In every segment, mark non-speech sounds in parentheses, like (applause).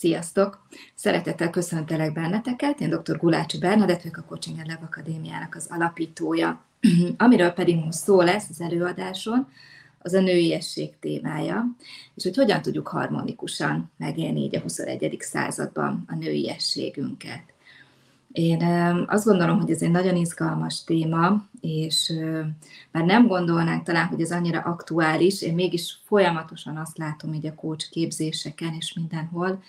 Sziasztok! Szeretettel köszöntelek benneteket. Én dr. Gulácsi Bernadett vagyok a Coaching Lab Akadémiának az alapítója. (clears throat) Amiről pedig most szó lesz az előadáson, az a nőiesség témája, és hogy hogyan tudjuk harmonikusan megélni így a 21. században a nőiességünket. Én azt gondolom, hogy ez egy nagyon izgalmas téma, és már nem gondolnánk talán, hogy ez annyira aktuális, én mégis folyamatosan azt látom így a coach képzéseken és mindenhol,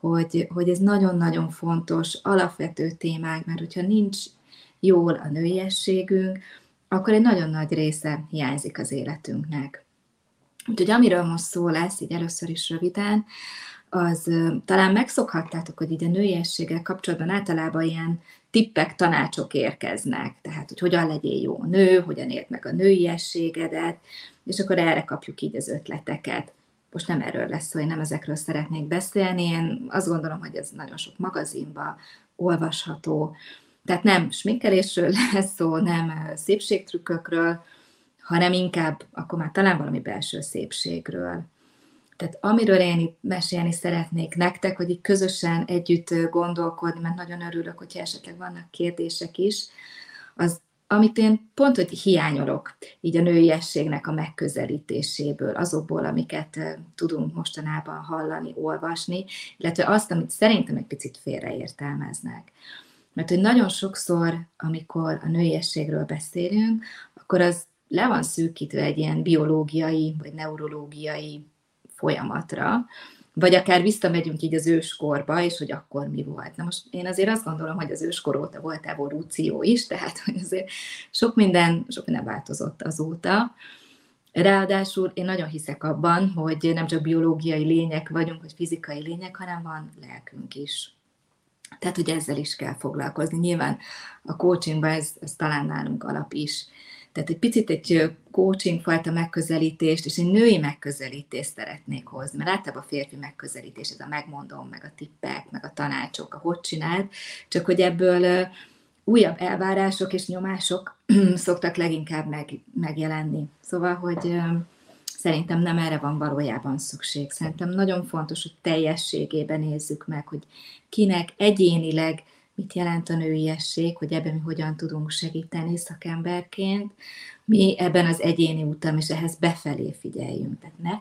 hogy, hogy ez nagyon-nagyon fontos, alapvető témák, mert hogyha nincs jól a nőiességünk, akkor egy nagyon nagy része hiányzik az életünknek. Úgyhogy amiről most szó lesz, így először is röviden, az talán megszokhattátok, hogy így a nőiességgel kapcsolatban általában ilyen tippek, tanácsok érkeznek, tehát hogy hogyan legyél jó nő, hogyan élt meg a nőiességedet, és akkor erre kapjuk így az ötleteket. Most nem erről lesz szó, én nem ezekről szeretnék beszélni, én azt gondolom, hogy ez nagyon sok magazinban olvasható, tehát nem sminkelésről (laughs) lesz szó, nem szépségtrükkökről, hanem inkább akkor már talán valami belső szépségről. Tehát amiről én itt mesélni szeretnék nektek, hogy itt közösen együtt gondolkodni, mert nagyon örülök, hogyha esetleg vannak kérdések is, az amit én pont, hogy hiányolok így a nőiességnek a megközelítéséből, azokból, amiket tudunk mostanában hallani, olvasni, illetve azt, amit szerintem egy picit félreértelmeznek. Mert hogy nagyon sokszor, amikor a nőiességről beszélünk, akkor az le van szűkítve egy ilyen biológiai vagy neurológiai folyamatra, vagy akár visszamegyünk így az őskorba, és hogy akkor mi volt. Na most én azért azt gondolom, hogy az őskor óta volt evolúció is, tehát hogy azért sok minden, sok minden változott azóta. Ráadásul én nagyon hiszek abban, hogy nem csak biológiai lények vagyunk, vagy fizikai lények, hanem van lelkünk is. Tehát, hogy ezzel is kell foglalkozni. Nyilván a coachingban ez, ez talán nálunk alap is. Tehát egy picit egy coaching fajta megközelítést és egy női megközelítést szeretnék hozni, mert általában a férfi megközelítés, ez a megmondom, meg a tippek, meg a tanácsok, a hogy csináld, csak hogy ebből újabb elvárások és nyomások (clears throat) szoktak leginkább meg, megjelenni. Szóval, hogy szerintem nem erre van valójában szükség. Szerintem nagyon fontos, hogy teljességében nézzük meg, hogy kinek egyénileg mit jelent a nőiesség, hogy ebben mi hogyan tudunk segíteni szakemberként, mi ebben az egyéni útam, és ehhez befelé figyeljünk. Tehát ne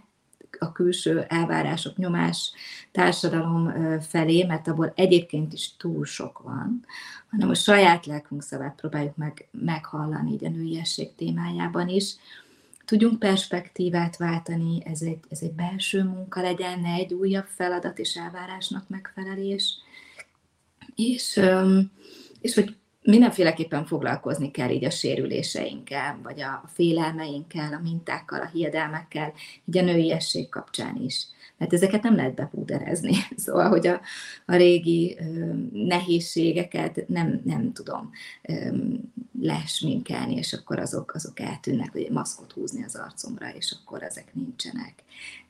a külső elvárások, nyomás társadalom felé, mert abból egyébként is túl sok van, hanem a saját lelkünk szavát próbáljuk meg, meghallani így a nőiesség témájában is. Tudjunk perspektívát váltani, ez egy, ez egy belső munka legyen, ne egy újabb feladat és elvárásnak megfelelés, és, és hogy mindenféleképpen foglalkozni kell így a sérüléseinkkel, vagy a félelmeinkkel, a mintákkal, a hiedelmekkel, így a nőiesség kapcsán is mert ezeket nem lehet bepúderezni. (laughs) Szóval, hogy a, a régi nehézségeket nem, nem tudom ö, lesminkelni, és akkor azok, azok eltűnnek, egy maszkot húzni az arcomra, és akkor ezek nincsenek.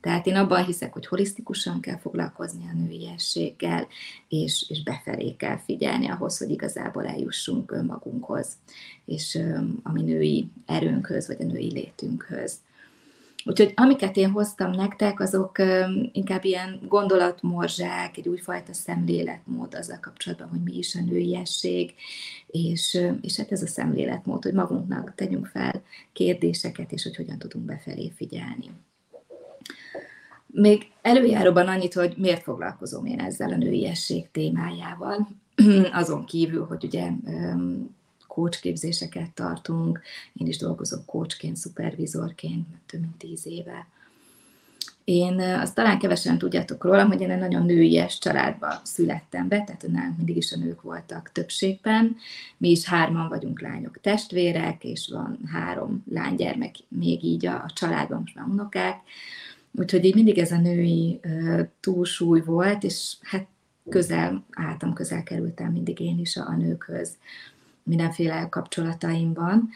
Tehát én abban hiszek, hogy holisztikusan kell foglalkozni a nőiességgel, és, és befelé kell figyelni ahhoz, hogy igazából eljussunk önmagunkhoz, és a mi női erőnkhöz, vagy a női létünkhöz. Úgyhogy amiket én hoztam nektek, azok inkább ilyen gondolatmorzsák, egy újfajta szemléletmód azzal kapcsolatban, hogy mi is a nőiesség, és, és hát ez a szemléletmód, hogy magunknak tegyünk fel kérdéseket, és hogy hogyan tudunk befelé figyelni. Még előjáróban annyit, hogy miért foglalkozom én ezzel a nőiesség témájával, (clears throat) azon kívül, hogy ugye coachképzéseket tartunk, én is dolgozok coachként, szupervizorként több mint tíz éve. Én azt talán kevesen tudjátok rólam, hogy én egy nagyon nőies családba születtem be, tehát nem mindig is a nők voltak többségben. Mi is hárman vagyunk lányok testvérek, és van három lánygyermek még így a, a családban, most már unokák. Úgyhogy így mindig ez a női uh, túlsúly volt, és hát közel álltam, közel kerültem mindig én is a, a nőkhöz mindenféle kapcsolataimban,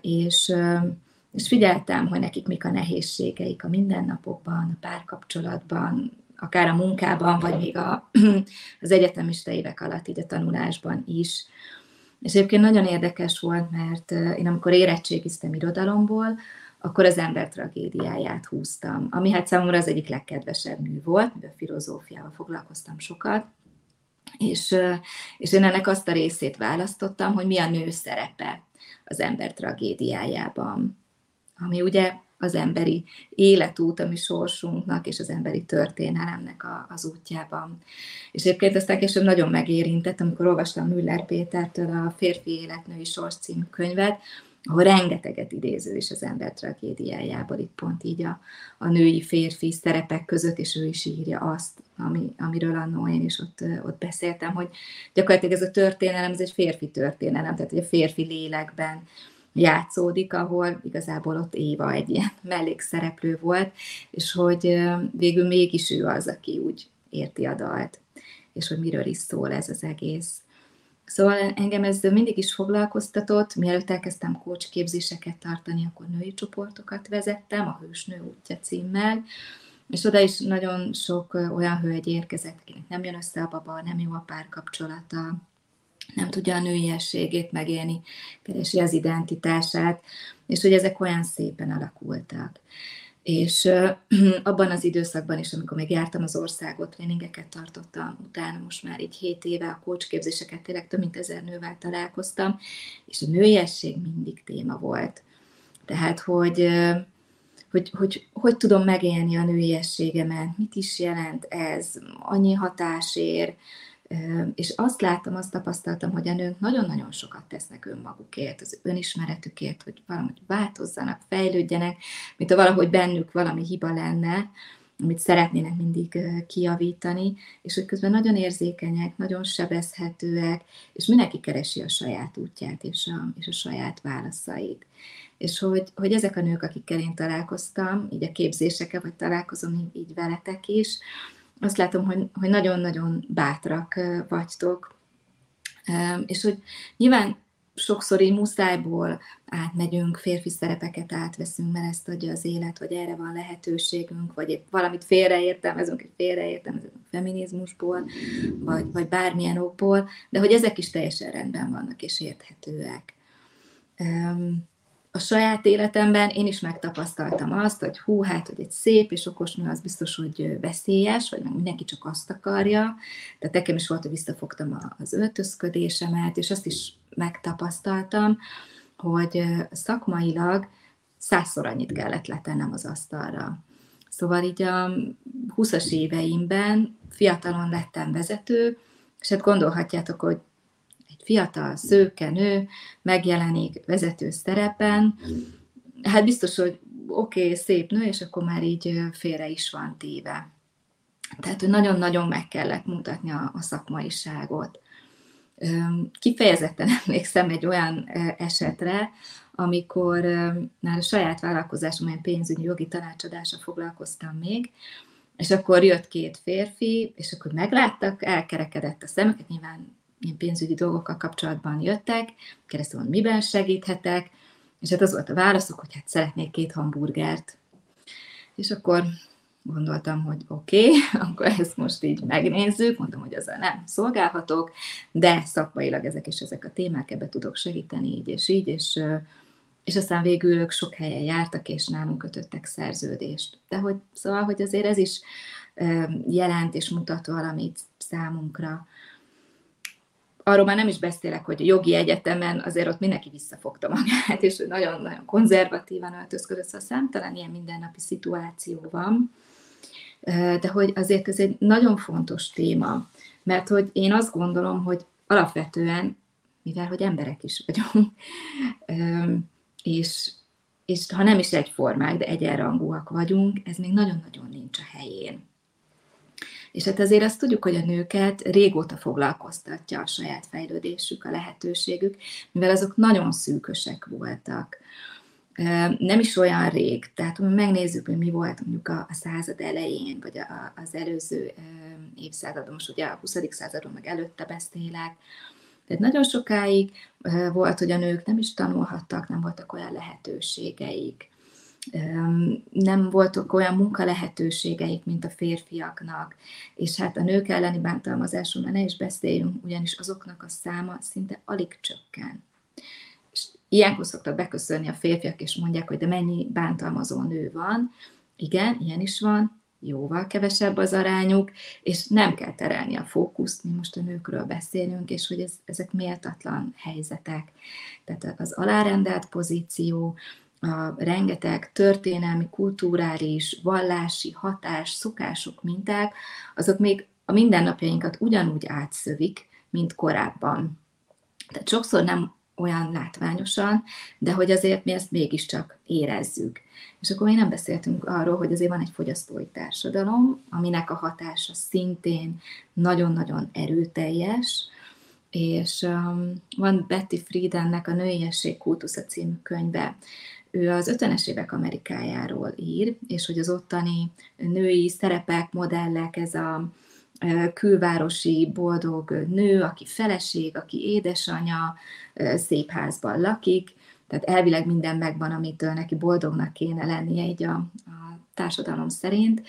és, és figyeltem, hogy nekik mik a nehézségeik a mindennapokban, a párkapcsolatban, akár a munkában, vagy még a, (clears throat) az egyetemista évek alatt, így a tanulásban is. És egyébként nagyon érdekes volt, mert én amikor érettségiztem irodalomból, akkor az ember tragédiáját húztam, ami hát számomra az egyik legkedvesebb mű volt, mivel filozófiával foglalkoztam sokat, és, és én ennek azt a részét választottam, hogy mi a nő szerepe az ember tragédiájában, ami ugye az emberi életút, ami sorsunknak és az emberi történelemnek a, az útjában. És egyébként aztán később nagyon megérintett, amikor olvastam Müller Pétertől a Férfi életnői sors című könyvet, ahol rengeteget idéző is az ember tragédiájából, itt pont így a, a női férfi szerepek között, és ő is írja azt, ami, amiről annó én is ott, ott beszéltem, hogy gyakorlatilag ez a történelem, ez egy férfi történelem, tehát hogy a férfi lélekben játszódik, ahol igazából ott Éva egy ilyen (laughs) mellékszereplő volt, és hogy végül mégis ő az, aki úgy érti a dalt, és hogy miről is szól ez az egész. Szóval engem ez mindig is foglalkoztatott, mielőtt elkezdtem coach képzéseket tartani, akkor női csoportokat vezettem, a Hősnő útja címmel, és oda is nagyon sok olyan hölgy érkezett, akinek nem jön össze a baba, nem jó a párkapcsolata, nem tudja a nőiességét megélni, keresi az identitását, és hogy ezek olyan szépen alakultak. És (clears throat) abban az időszakban is, amikor még jártam az országot, tréningeket tartottam, utána most már így 7 éve a kócsképzéseket tényleg több mint ezer nővel találkoztam, és a nőiesség mindig téma volt. Tehát, hogy hogy, hogy hogy tudom megélni a nőiességemet, mit is jelent ez, annyi hatásért, és azt láttam, azt tapasztaltam, hogy a nők nagyon-nagyon sokat tesznek önmagukért, az önismeretükért, hogy valahogy változzanak, fejlődjenek, mint ha valahogy bennük valami hiba lenne, amit szeretnének mindig kiavítani, és hogy közben nagyon érzékenyek, nagyon sebezhetőek, és mindenki keresi a saját útját és a, és a saját válaszait. És hogy, hogy ezek a nők, akikkel én találkoztam, így a képzéseken, vagy találkozom így, így veletek is, azt látom, hogy, hogy nagyon-nagyon bátrak vagytok, és hogy nyilván sokszor így muszájból átmegyünk, férfi szerepeket átveszünk, mert ezt adja az élet, vagy erre van lehetőségünk, vagy épp valamit félreértelmezünk, egy félreértelmezünk feminizmusból, vagy, vagy bármilyen okból, de hogy ezek is teljesen rendben vannak és érthetőek a saját életemben én is megtapasztaltam azt, hogy hú, hát, hogy egy szép és okos nő az biztos, hogy veszélyes, vagy mindenki csak azt akarja. Tehát nekem is volt, hogy visszafogtam az öltözködésemet, és azt is megtapasztaltam, hogy szakmailag százszor annyit kellett letennem az asztalra. Szóval így a 20-as éveimben fiatalon lettem vezető, és hát gondolhatjátok, hogy fiatal, szőke nő megjelenik vezető szerepen, hát biztos, hogy oké, okay, szép nő, és akkor már így félre is van téve. Tehát, hogy nagyon-nagyon meg kellett mutatni a, a szakmaiságot. Kifejezetten (laughs) emlékszem egy olyan esetre, amikor már a saját vállalkozásom, olyan pénzügyi jogi tanácsadásra foglalkoztam még, és akkor jött két férfi, és akkor megláttak, elkerekedett a szemeket, nyilván ilyen pénzügyi dolgokkal kapcsolatban jöttek, keresztül hogy miben segíthetek, és hát az volt a válaszok, hogy hát szeretnék két hamburgert. És akkor gondoltam, hogy oké, okay, (laughs) akkor ezt most így megnézzük, mondom, hogy azzal nem szolgálhatok, de szakmailag ezek és ezek a témák, ebbe tudok segíteni így és így, és, és aztán végül ők sok helyen jártak, és nálunk kötöttek szerződést. De hogy, szóval, hogy azért ez is jelent és mutat valamit számunkra, arról már nem is beszélek, hogy a jogi egyetemen azért ott mindenki visszafogta magát, és nagyon-nagyon konzervatívan öltözködött, szóval számtalan ilyen mindennapi szituáció van, de hogy azért ez egy nagyon fontos téma, mert hogy én azt gondolom, hogy alapvetően, mivel hogy emberek is vagyunk, (laughs) és, és ha nem is egyformák, de egyenrangúak vagyunk, ez még nagyon-nagyon nincs a helyén. És hát azért azt tudjuk, hogy a nőket régóta foglalkoztatja a saját fejlődésük, a lehetőségük, mivel azok nagyon szűkösek voltak. Nem is olyan rég, tehát ha megnézzük, hogy mi volt mondjuk a, a század elején, vagy a, az előző évszázadon, most ugye a 20. századon meg előtte beszélek, tehát nagyon sokáig volt, hogy a nők nem is tanulhattak, nem voltak olyan lehetőségeik nem voltak olyan munkalehetőségeik, mint a férfiaknak, és hát a nők elleni bántalmazásról ne is beszéljünk, ugyanis azoknak a száma szinte alig csökken. És ilyenkor szoktak beköszönni a férfiak, és mondják, hogy de mennyi bántalmazó nő van. Igen, ilyen is van, jóval kevesebb az arányuk, és nem kell terelni a fókuszt, mi most a nőkről beszélünk, és hogy ez, ezek méltatlan helyzetek. Tehát az alárendelt pozíció, a rengeteg történelmi, kulturális, vallási hatás, szokások, minták, azok még a mindennapjainkat ugyanúgy átszövik, mint korábban. Tehát sokszor nem olyan látványosan, de hogy azért mi ezt mégiscsak érezzük. És akkor még nem beszéltünk arról, hogy azért van egy fogyasztói társadalom, aminek a hatása szintén nagyon-nagyon erőteljes, és um, van Betty Friedennek a Nőiesség kultusza című könyve. Ő az 50-es évek Amerikájáról ír, és hogy az ottani női szerepek, modellek, ez a külvárosi boldog nő, aki feleség, aki édesanya, szép házban lakik, tehát elvileg minden megvan, amitől neki boldognak kéne lennie így a, a társadalom szerint,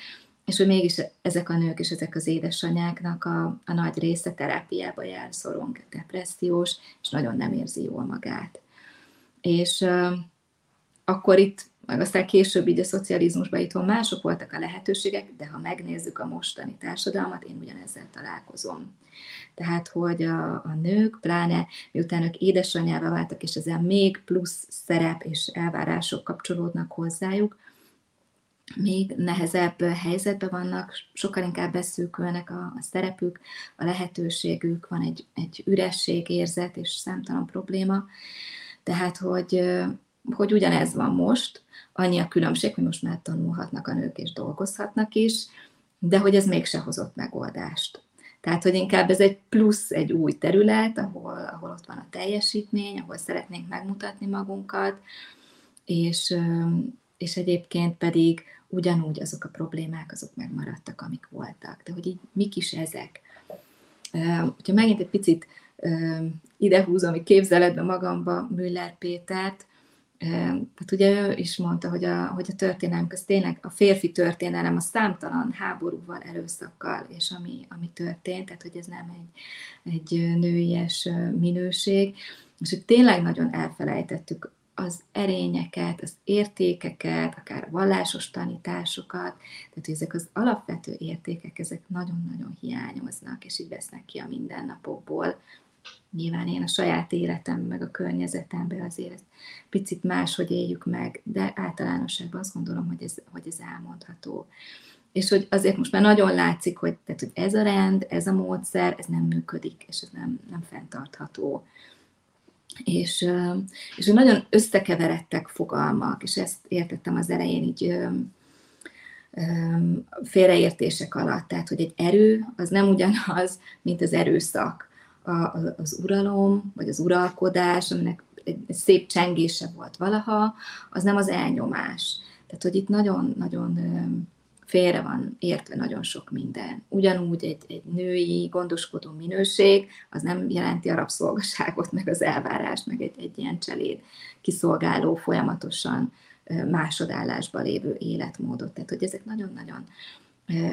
és hogy mégis ezek a nők és ezek az édesanyáknak a, a nagy része terápiába jár, szorong, depressziós, és nagyon nem érzi jól magát. És akkor itt meg aztán később így a szocializmusban itthon mások voltak a lehetőségek, de ha megnézzük a mostani társadalmat, én ugyanezzel találkozom. Tehát, hogy a, a nők, pláne miután ők édesanyjává váltak, és ezen még plusz szerep és elvárások kapcsolódnak hozzájuk, még nehezebb helyzetben vannak, sokkal inkább beszűkülnek a, a szerepük, a lehetőségük, van egy, egy üresség érzet és számtalan probléma. Tehát, hogy, hogy ugyanez van most, annyi a különbség, hogy most már tanulhatnak a nők és dolgozhatnak is, de hogy ez mégse hozott megoldást. Tehát, hogy inkább ez egy plusz, egy új terület, ahol, ahol ott van a teljesítmény, ahol szeretnénk megmutatni magunkat, és, és egyébként pedig ugyanúgy azok a problémák, azok megmaradtak, amik voltak. De hogy így mik is ezek? Ha megint egy picit idehúzom, hogy képzeletbe magamba Müller Pétert, tehát ugye ő is mondta, hogy a, hogy a történelem, az tényleg a férfi történelem a számtalan háborúval, erőszakkal, és ami, ami történt, tehát hogy ez nem egy, egy nőies minőség, és hogy tényleg nagyon elfelejtettük az erényeket, az értékeket, akár a vallásos tanításokat, tehát ezek az alapvető értékek, ezek nagyon-nagyon hiányoznak, és így vesznek ki a mindennapokból, Nyilván én a saját életem, meg a környezetemben azért ezt picit máshogy éljük meg, de általánosságban azt gondolom, hogy ez, hogy ez elmondható. És hogy azért most már nagyon látszik, hogy, tehát, hogy ez a rend, ez a módszer, ez nem működik, és ez nem, nem fenntartható. És, és nagyon összekeveredtek fogalmak, és ezt értettem az elején így félreértések alatt. Tehát, hogy egy erő az nem ugyanaz, mint az erőszak a, az uralom, vagy az uralkodás, aminek egy, szép csengése volt valaha, az nem az elnyomás. Tehát, hogy itt nagyon-nagyon félre van értve nagyon sok minden. Ugyanúgy egy, egy női gondoskodó minőség, az nem jelenti a rabszolgaságot, meg az elvárást, meg egy, egy ilyen cseléd kiszolgáló, folyamatosan másodállásban lévő életmódot. Tehát, hogy ezek nagyon-nagyon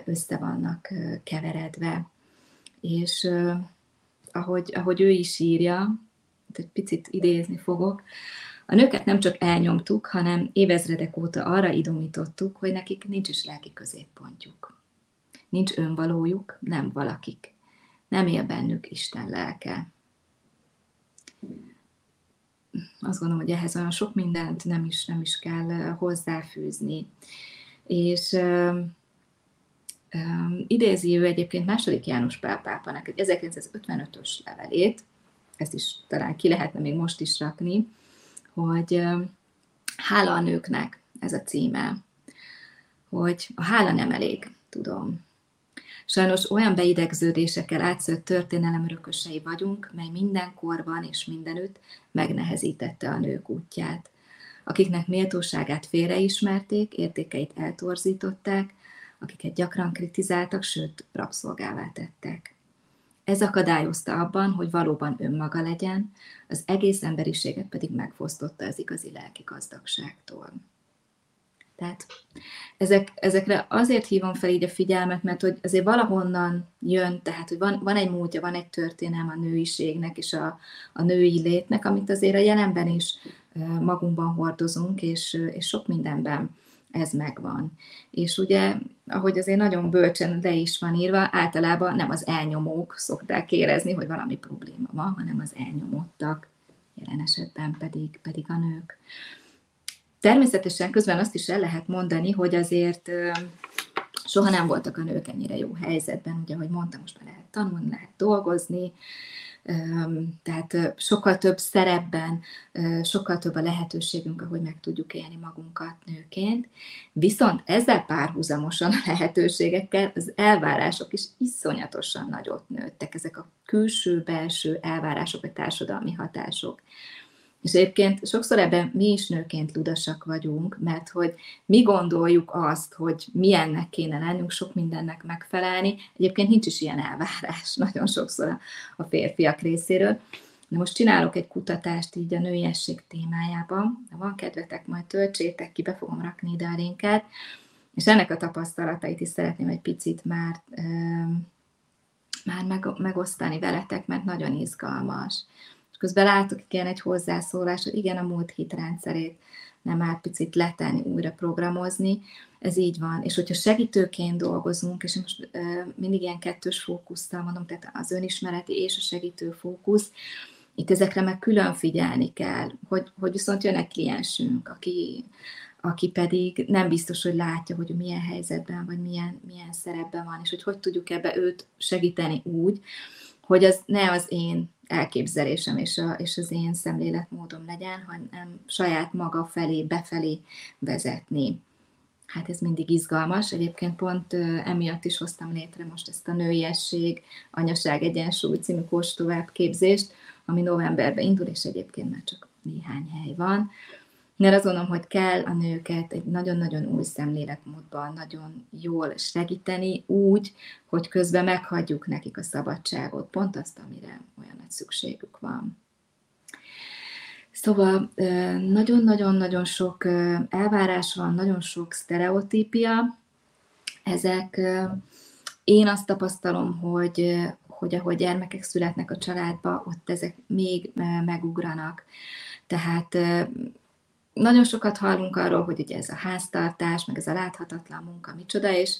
össze vannak keveredve. És ahogy, ahogy ő is írja, egy picit idézni fogok, a nőket nem csak elnyomtuk, hanem évezredek óta arra idomítottuk, hogy nekik nincs is lelki középpontjuk. Nincs önvalójuk, nem valakik. Nem él bennük Isten lelke. Azt gondolom, hogy ehhez olyan sok mindent nem is, nem is kell hozzáfűzni. És idézi ő egyébként második János Pál pápának egy 1955-ös levelét, ezt is talán ki lehetne még most is rakni, hogy hála a nőknek ez a címe, hogy a hála nem elég, tudom. Sajnos olyan beidegződésekkel átszőtt történelem örökösei vagyunk, mely minden korban és mindenütt megnehezítette a nők útját. Akiknek méltóságát félreismerték, értékeit eltorzították, akiket gyakran kritizáltak, sőt, rabszolgává tettek. Ez akadályozta abban, hogy valóban önmaga legyen, az egész emberiséget pedig megfosztotta az igazi lelki gazdagságtól. Tehát ezek, ezekre azért hívom fel így a figyelmet, mert hogy azért valahonnan jön, tehát hogy van, van egy múltja, van egy történelem a nőiségnek és a, a női létnek, amit azért a jelenben is magunkban hordozunk, és, és sok mindenben ez megvan. És ugye, ahogy azért nagyon bölcsen le is van írva, általában nem az elnyomók szokták érezni, hogy valami probléma van, hanem az elnyomottak, jelen esetben pedig, pedig a nők. Természetesen közben azt is el lehet mondani, hogy azért soha nem voltak a nők ennyire jó helyzetben, ugye, ahogy mondtam, most már lehet tanulni, lehet dolgozni, tehát sokkal több szerepben, sokkal több a lehetőségünk, ahogy meg tudjuk élni magunkat nőként. Viszont ezzel párhuzamosan a lehetőségekkel az elvárások is iszonyatosan nagyot nőttek, ezek a külső-belső elvárások, vagy társadalmi hatások. És egyébként sokszor ebben mi is nőként ludasak vagyunk, mert hogy mi gondoljuk azt, hogy milyennek kéne lennünk, sok mindennek megfelelni. Egyébként nincs is ilyen elvárás (laughs) nagyon sokszor a férfiak részéről. De most csinálok egy kutatást így a nőiesség témájában. Ha van kedvetek, majd töltsétek ki, be fogom rakni ide a linket. És ennek a tapasztalatait is szeretném egy picit már, már megosztani veletek, mert nagyon izgalmas közben látok igen egy hozzászólás, hogy igen, a múlt hit rendszerét nem árt picit letenni, újra programozni. Ez így van. És hogyha segítőként dolgozunk, és most mindig ilyen kettős fókusztal mondom, tehát az önismereti és a segítő fókusz, itt ezekre meg külön figyelni kell, hogy, hogy viszont jön egy kliensünk, aki, aki pedig nem biztos, hogy látja, hogy milyen helyzetben, vagy milyen, milyen szerepben van, és hogy hogy tudjuk ebbe őt segíteni úgy, hogy az ne az én elképzelésem és, a, és az én szemléletmódom legyen, hanem saját maga felé, befelé vezetni. Hát ez mindig izgalmas. Egyébként pont emiatt is hoztam létre most ezt a nőiesség, anyaság egyensúly című tovább képzést, ami novemberben indul, és egyébként már csak néhány hely van mert azt gondolom, hogy kell a nőket egy nagyon-nagyon új szemléletmódban nagyon jól segíteni, úgy, hogy közben meghagyjuk nekik a szabadságot, pont azt, amire olyan nagy szükségük van. Szóval nagyon-nagyon-nagyon sok elvárás van, nagyon sok sztereotípia. Ezek, én azt tapasztalom, hogy, hogy ahogy gyermekek születnek a családba, ott ezek még megugranak. Tehát nagyon sokat hallunk arról, hogy ugye ez a háztartás, meg ez a láthatatlan munka micsoda, és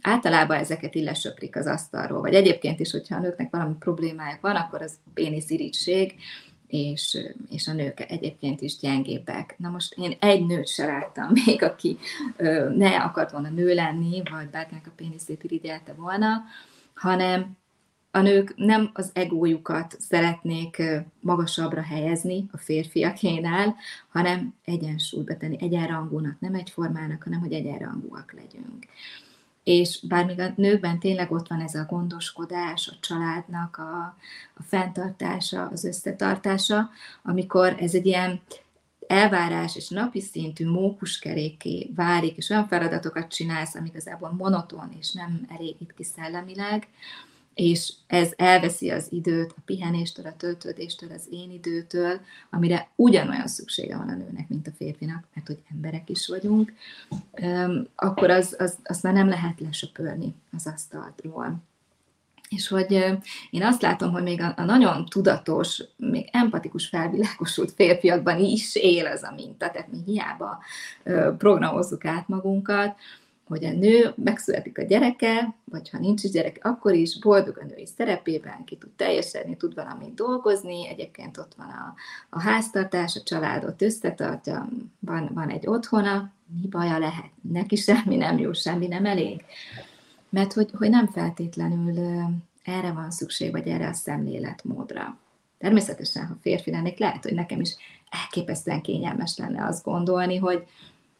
általában ezeket illesöprik az asztalról, vagy egyébként is, hogyha a nőknek valami problémájuk van, akkor az péniszirigység, és, és a nők egyébként is gyengébbek. Na most én egy nőt se láttam még, aki ö, ne akart volna nő lenni, vagy bárkinek a péniszét irigyelte volna, hanem a nők nem az egójukat szeretnék magasabbra helyezni a férfiakénál, hanem egyensúlyba tenni, egyenrangúnak, nem egyformának, hanem hogy egyenrangúak legyünk. És bár a nőkben tényleg ott van ez a gondoskodás, a családnak a, a fenntartása, az összetartása, amikor ez egy ilyen elvárás és napi szintű mókuskeréké válik, és olyan feladatokat csinálsz, ami igazából monoton és nem elégít ki szellemileg, és ez elveszi az időt a pihenéstől, a töltődéstől, az én időtől, amire ugyanolyan szüksége van a nőnek, mint a férfinak, mert hogy emberek is vagyunk, akkor az, az, azt már nem lehet lesöpörni az asztaltról. És hogy én azt látom, hogy még a, a nagyon tudatos, még empatikus, felvilágosult férfiakban is él ez a minta, tehát mi hiába programozzuk át magunkat, hogy a nő megszületik a gyereke, vagy ha nincs is gyereke, akkor is boldog a női szerepében, ki tud teljesedni, tud valamit dolgozni, egyébként ott van a, a háztartás, a családot összetartja, van, van egy otthona, mi baja lehet? Neki semmi nem jó, semmi nem elég. Mert hogy, hogy nem feltétlenül erre van szükség, vagy erre a szemléletmódra. Természetesen, ha férfi lennék, lehet, hogy nekem is elképesztően kényelmes lenne azt gondolni, hogy,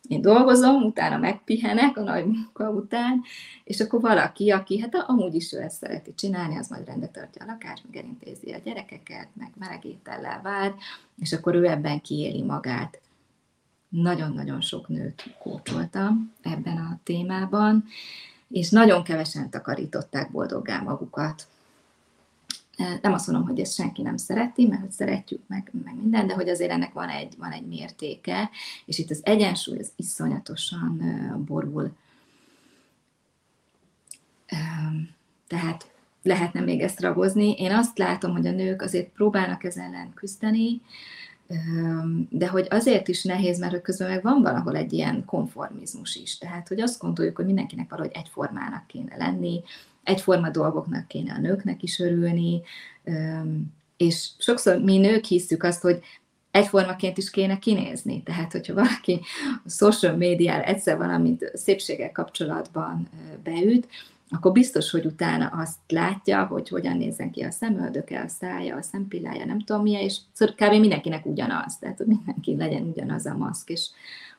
én dolgozom, utána megpihenek a nagy munka után, és akkor valaki, aki hát amúgy is ő ezt szereti csinálni, az majd rendbe tartja a lakást, meg elintézi a gyerekeket, meg melegétellel vár, és akkor ő ebben kiéli magát. Nagyon-nagyon sok nőt kócsoltam ebben a témában, és nagyon kevesen takarították boldoggá magukat. Nem azt mondom, hogy ezt senki nem szereti, mert hogy szeretjük meg, meg minden, de hogy azért ennek van egy, van egy mértéke, és itt az egyensúly az iszonyatosan borul. Tehát lehetne még ezt ragozni. Én azt látom, hogy a nők azért próbálnak ezen ellen küzdeni, de hogy azért is nehéz, mert közben meg van valahol egy ilyen konformizmus is. Tehát, hogy azt gondoljuk, hogy mindenkinek valahogy egyformának kéne lenni, egyforma dolgoknak kéne a nőknek is örülni, és sokszor mi nők hiszük azt, hogy egyformaként is kéne kinézni. Tehát, hogyha valaki a social médiára egyszer valamit szépséggel kapcsolatban beüt, akkor biztos, hogy utána azt látja, hogy hogyan nézzen ki a szemöldöke, a szája, a szempillája, nem tudom milyen, és kb. mindenkinek ugyanaz, tehát hogy mindenki legyen ugyanaz a maszk, és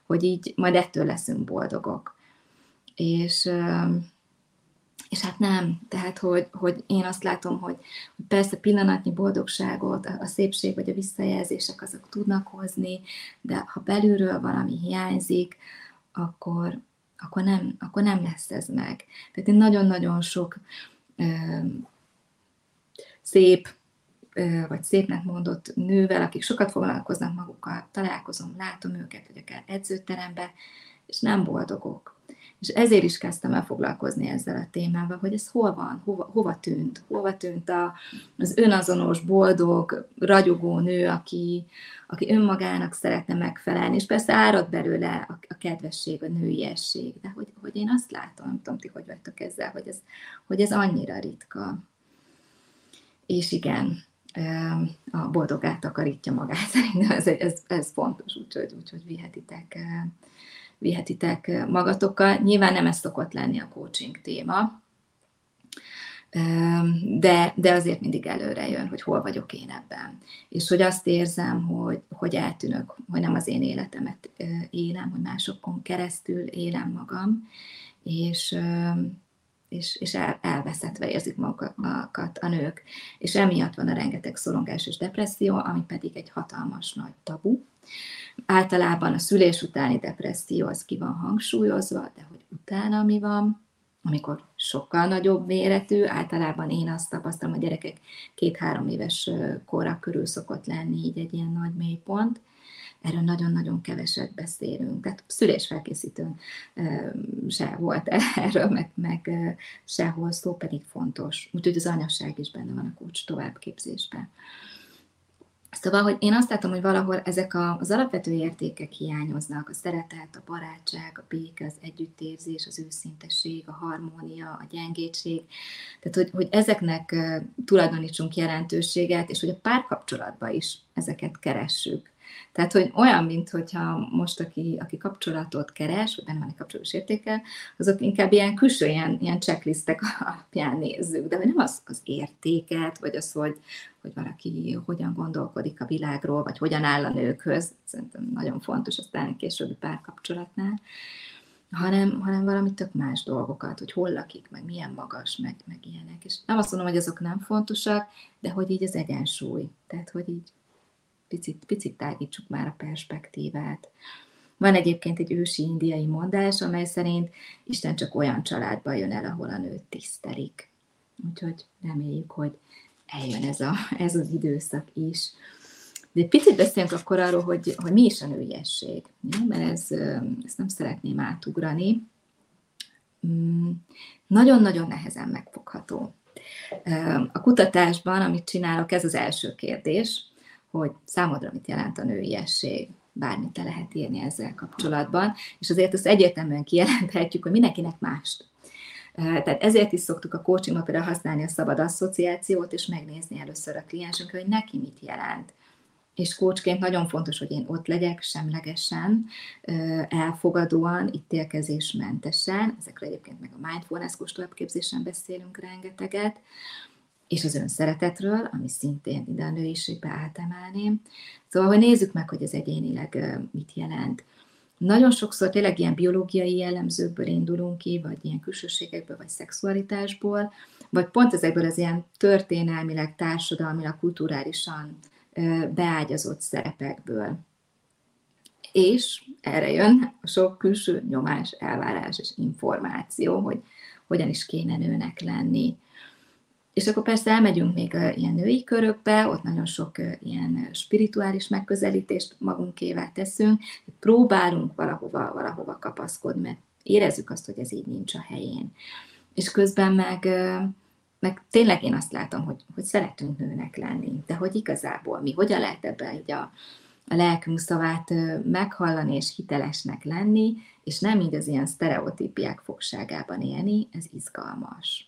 hogy így majd ettől leszünk boldogok. És, és hát nem, tehát hogy, hogy én azt látom, hogy, hogy persze pillanatnyi boldogságot, a, a szépség vagy a visszajelzések azok tudnak hozni, de ha belülről valami hiányzik, akkor, akkor nem, akkor nem lesz ez meg. Tehát én nagyon-nagyon sok ö, szép, ö, vagy szépnek mondott nővel, akik sokat foglalkoznak magukkal, találkozom, látom őket, vagy akár edzőterembe, és nem boldogok. És ezért is kezdtem el foglalkozni ezzel a témával, hogy ez hol van, hova, hova tűnt, hova tűnt a, az önazonos, boldog, ragyogó nő, aki, aki önmagának szeretne megfelelni, és persze árad belőle a, a kedvesség, a nőiesség, de hogy, hogy én azt látom, nem tudom ti, hogy vagytok ezzel, hogy ez, hogy ez annyira ritka. És igen, a boldogát takarítja magát, (laughs) szerintem ez, ez, ez fontos, úgyhogy, úgyhogy vihetitek vihetitek magatokkal. Nyilván nem ez szokott lenni a coaching téma, de, de azért mindig előre jön, hogy hol vagyok én ebben. És hogy azt érzem, hogy, hogy eltűnök, hogy nem az én életemet élem, hogy másokon keresztül élem magam, és, és, és el, elveszettve érzik magukat a nők. És emiatt van a rengeteg szorongás és depresszió, ami pedig egy hatalmas nagy tabu. Általában a szülés utáni depresszió az ki van hangsúlyozva, de hogy utána mi van, amikor sokkal nagyobb méretű, általában én azt tapasztalom, a gyerekek két-három éves korra körül szokott lenni így egy ilyen nagy mélypont, erről nagyon-nagyon keveset beszélünk. Tehát szülésfelkészítőn se volt (laughs) erről, meg, meg sehol szó, pedig fontos. Úgyhogy az anyasság is benne van a kulcs továbbképzésben. Szóval, hogy én azt látom, hogy valahol ezek az alapvető értékek hiányoznak, a szeretet, a barátság, a béke, az együttérzés, az őszintesség, a harmónia, a gyengétség. Tehát, hogy, hogy ezeknek tulajdonítsunk jelentőséget, és hogy a párkapcsolatban is ezeket keressük. Tehát, hogy olyan, mint hogyha most, aki, aki kapcsolatot keres, vagy benne van egy kapcsolatos értéke, azok inkább ilyen külső, ilyen, ilyen checklistek (laughs) alapján nézzük, de nem az, az értéket, vagy az, hogy, hogy valaki hogyan gondolkodik a világról, vagy hogyan áll a nőkhöz, szerintem nagyon fontos aztán későbbi párkapcsolatnál, hanem, hanem valami tök más dolgokat, hogy hol lakik, meg milyen magas, meg, meg ilyenek. És nem azt mondom, hogy azok nem fontosak, de hogy így az egyensúly. Tehát, hogy így picit, picit tágítsuk már a perspektívát. Van egyébként egy ősi indiai mondás, amely szerint Isten csak olyan családba jön el, ahol a nőt tisztelik. Úgyhogy reméljük, hogy eljön ez, a, ez az időszak is. De egy picit beszéljünk akkor arról, hogy, hogy mi is a nőiesség, mert ez, ezt nem szeretném átugrani. Mm, nagyon-nagyon nehezen megfogható. A kutatásban, amit csinálok, ez az első kérdés, hogy számodra mit jelent a nőiesség, bármit te lehet írni ezzel kapcsolatban, és azért azt egyértelműen kijelenthetjük, hogy mindenkinek mást. Tehát ezért is szoktuk a coachingban például használni a szabad asszociációt, és megnézni először a kliensünk, hogy neki mit jelent. És coachként nagyon fontos, hogy én ott legyek semlegesen, elfogadóan, ítélkezésmentesen, ezekről egyébként meg a mindfulness kóstolapképzésen beszélünk rengeteget, és az önszeretetről, ami szintén ide a nőiségbe átemelném. Szóval, hogy nézzük meg, hogy ez egyénileg mit jelent. Nagyon sokszor tényleg ilyen biológiai jellemzőkből indulunk ki, vagy ilyen külsőségekből, vagy szexualitásból, vagy pont ezekből az ilyen történelmileg, társadalmilag, kulturálisan beágyazott szerepekből. És erre jön a sok külső nyomás, elvárás és információ, hogy hogyan is kéne nőnek lenni, És akkor persze elmegyünk még ilyen női körökbe, ott nagyon sok ilyen spirituális megközelítést magunkével teszünk, próbálunk valahova, valahova kapaszkodni, mert érezzük azt, hogy ez így nincs a helyén. És közben meg, meg tényleg én azt látom, hogy, hogy szeretünk nőnek lenni, de hogy igazából mi, hogyan lehet ebben így a, a lelkünk szavát meghallani és hitelesnek lenni, és nem így az ilyen sztereotípiák fogságában élni, ez izgalmas.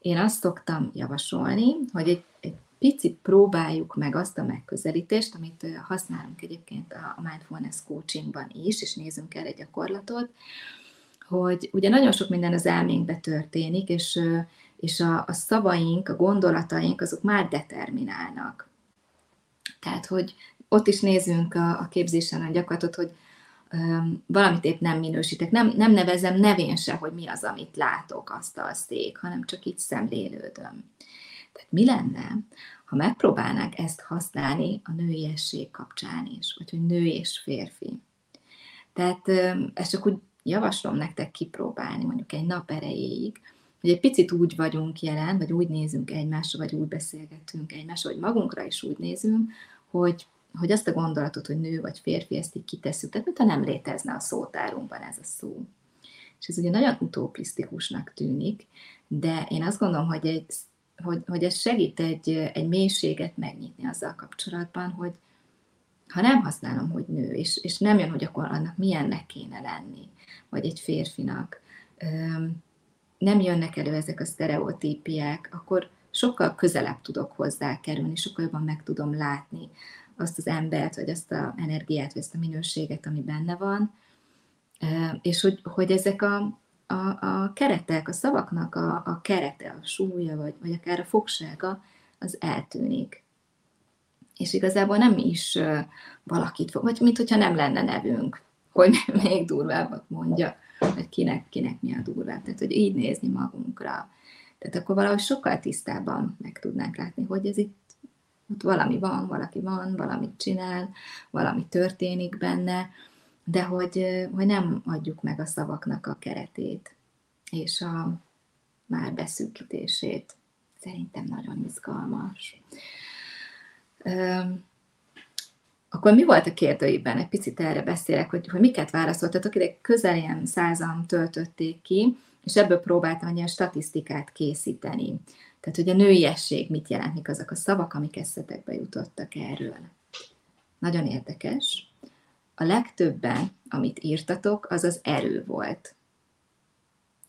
Én azt szoktam javasolni, hogy egy, egy picit próbáljuk meg azt a megközelítést, amit használunk egyébként a mindfulness coachingban is, és nézzünk el egy gyakorlatot, hogy ugye nagyon sok minden az elménkbe történik, és, és a, a szavaink, a gondolataink, azok már determinálnak. Tehát, hogy ott is nézzünk a, a képzésen a gyakorlatot, hogy valamit épp nem minősítek, nem, nem nevezem nevén se, hogy mi az, amit látok, azt a szék, hanem csak így szemlélődöm. Tehát mi lenne, ha megpróbálnák ezt használni a nőiesség kapcsán is, vagy hogy nő és férfi. Tehát ezt csak úgy javaslom nektek kipróbálni, mondjuk egy nap erejéig, hogy egy picit úgy vagyunk jelen, vagy úgy nézünk egymásra, vagy úgy beszélgetünk egymásra, vagy magunkra is úgy nézünk, hogy, hogy azt a gondolatot, hogy nő vagy férfi, ezt így kitesszük, tehát mintha nem létezne a szótárunkban ez a szó. És ez ugye nagyon utopisztikusnak tűnik, de én azt gondolom, hogy, egy, hogy, hogy ez segít egy, egy mélységet megnyitni azzal kapcsolatban, hogy ha nem használom, hogy nő, és, és nem jön, hogy akkor annak milyennek kéne lenni, vagy egy férfinak, nem jönnek elő ezek a sztereotípiák, akkor sokkal közelebb tudok hozzá kerülni, sokkal jobban meg tudom látni azt az embert, vagy azt a energiát, vagy azt a minőséget, ami benne van, és hogy, hogy ezek a, a, a keretek, a szavaknak a, a kerete, a súlya, vagy, vagy akár a fogsága, az eltűnik. És igazából nem is valakit fog, vagy mint hogyha nem lenne nevünk, hogy (laughs) még durvábbat mondja, hogy kinek, kinek mi a durvább. Tehát, hogy így nézni magunkra. Tehát akkor valahogy sokkal tisztában meg tudnánk látni, hogy ez itt ott valami van, valaki van, valamit csinál, valami történik benne, de hogy, hogy nem adjuk meg a szavaknak a keretét és a már beszűkítését. Szerintem nagyon izgalmas. Akkor mi volt a kérdőiben? Egy picit erre beszélek, hogy, hogy miket válaszoltatok. Ide közel ilyen százan töltötték ki, és ebből próbáltam ilyen statisztikát készíteni. Tehát, hogy a nőiesség mit jelent, mik azok a szavak, amik eszetekbe jutottak erről. Nagyon érdekes. A legtöbben, amit írtatok, az az erő volt.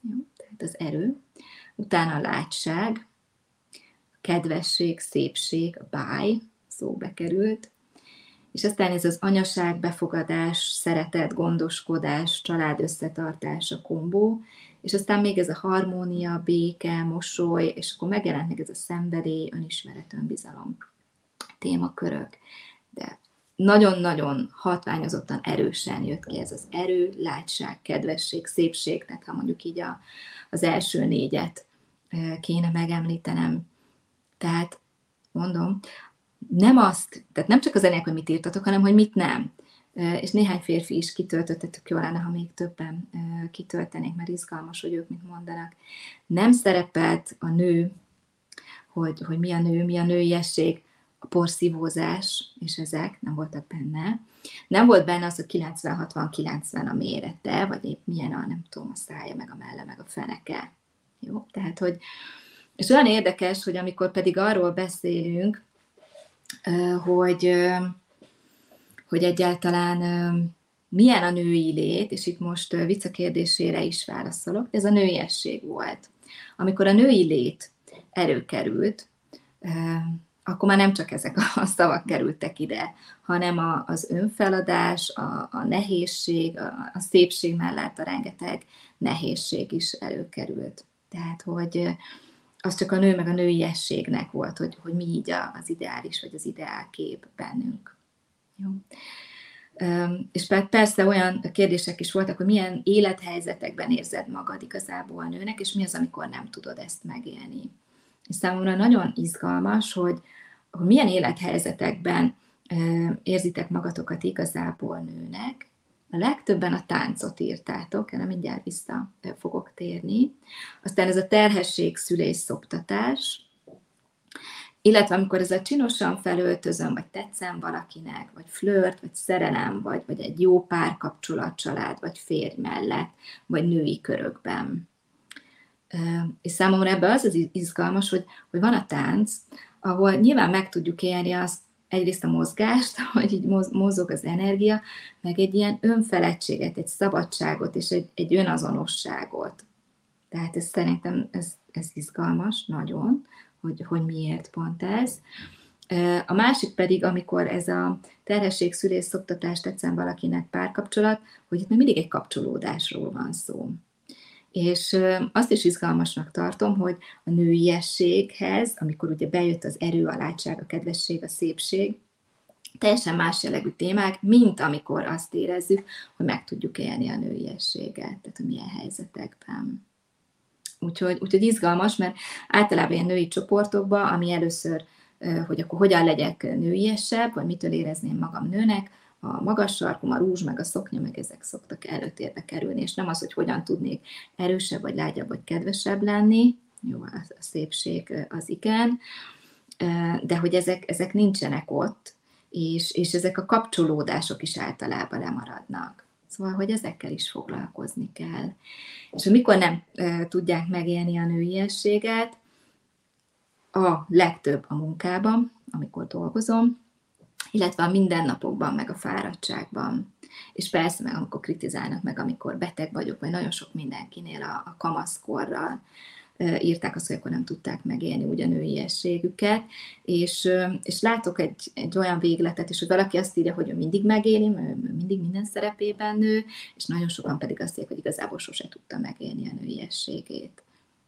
Jó, tehát az erő. Utána a látság, a kedvesség, szépség, a báj, szóba került, és aztán ez az anyaság, befogadás, szeretet, gondoskodás, család összetartás, a kombó, és aztán még ez a harmónia, béke, mosoly, és akkor megjelent még ez a szenvedély, önismeret, önbizalom témakörök. De nagyon-nagyon hatványozottan erősen jött ki ez az erő, látság, kedvesség, szépség, tehát ha mondjuk így a, az első négyet kéne megemlítenem. Tehát mondom, nem azt, tehát nem csak az ennek, hogy mit írtatok, hanem hogy mit nem. És néhány férfi is kitöltöttetük, jó lenne, ha még többen kitöltenék, mert izgalmas, hogy ők mit mondanak. Nem szerepelt a nő, hogy, hogy mi a nő, mi a nőiesség, a porszívózás, és ezek nem voltak benne. Nem volt benne az, hogy 90-60-90 a mérete, vagy épp milyen a, nem tudom, a szája, meg a melle, meg a feneke. Jó, tehát, hogy, és olyan érdekes, hogy amikor pedig arról beszélünk, hogy, hogy egyáltalán milyen a női lét, és itt most vicca kérdésére is válaszolok, ez a nőiesség volt. Amikor a női lét erőkerült, akkor már nem csak ezek a szavak kerültek ide, hanem a, az önfeladás, a, a nehézség, a, a szépség mellett a rengeteg nehézség is előkerült. Tehát, hogy, az csak a nő meg a nőiességnek volt, hogy, hogy mi így az ideális, vagy az ideálkép bennünk. Jó. És persze olyan kérdések is voltak, hogy milyen élethelyzetekben érzed magad igazából a nőnek, és mi az, amikor nem tudod ezt megélni. És számomra nagyon izgalmas, hogy, hogy milyen élethelyzetekben érzitek magatokat igazából nőnek, a legtöbben a táncot írtátok, erre mindjárt vissza fogok térni. Aztán ez a terhesség, szülés, szoptatás, illetve amikor ez a csinosan felöltözöm, vagy tetszem valakinek, vagy flört, vagy szerelem, vagy, vagy egy jó párkapcsolat, család, vagy férj mellett, vagy női körökben. És számomra ebben az az izgalmas, hogy, hogy van a tánc, ahol nyilván meg tudjuk élni azt, egyrészt a mozgást, (laughs) hogy így mozog az energia, meg egy ilyen önfeledtséget, egy szabadságot és egy, egy önazonosságot. Tehát ez szerintem ez, ez izgalmas nagyon, hogy, hogy miért pont ez. A másik pedig, amikor ez a terhesség, szülés, szoktatás tetszem valakinek párkapcsolat, hogy itt mindig egy kapcsolódásról van szó. És azt is izgalmasnak tartom, hogy a nőiességhez, amikor ugye bejött az erő, a látság, a kedvesség, a szépség, teljesen más jellegű témák, mint amikor azt érezzük, hogy meg tudjuk élni a nőiességet, tehát hogy milyen helyzetekben. Úgyhogy, úgyhogy izgalmas, mert általában ilyen női csoportokban, ami először, hogy akkor hogyan legyek nőiesebb, vagy mitől érezném magam nőnek, a magas sarkum, a rúzs, meg a szoknya, meg ezek szoktak előtérbe kerülni, és nem az, hogy hogyan tudnék erősebb, vagy lágyabb, vagy kedvesebb lenni, jó, a szépség az igen, de hogy ezek, ezek nincsenek ott, és, és ezek a kapcsolódások is általában lemaradnak. Szóval, hogy ezekkel is foglalkozni kell. És mikor nem e, tudják megélni a nőiességet, a legtöbb a munkában, amikor dolgozom, illetve a mindennapokban, meg a fáradtságban. És persze, meg amikor kritizálnak, meg amikor beteg vagyok, vagy nagyon sok mindenkinél a, a kamaszkorral írták azt, hogy akkor nem tudták megélni úgy a nőiességüket, és, és látok egy, egy olyan végletet is, hogy valaki azt írja, hogy ő mindig megéli, mert mindig minden szerepében nő, és nagyon sokan pedig azt írják, hogy igazából sose tudta megélni a nőiességét.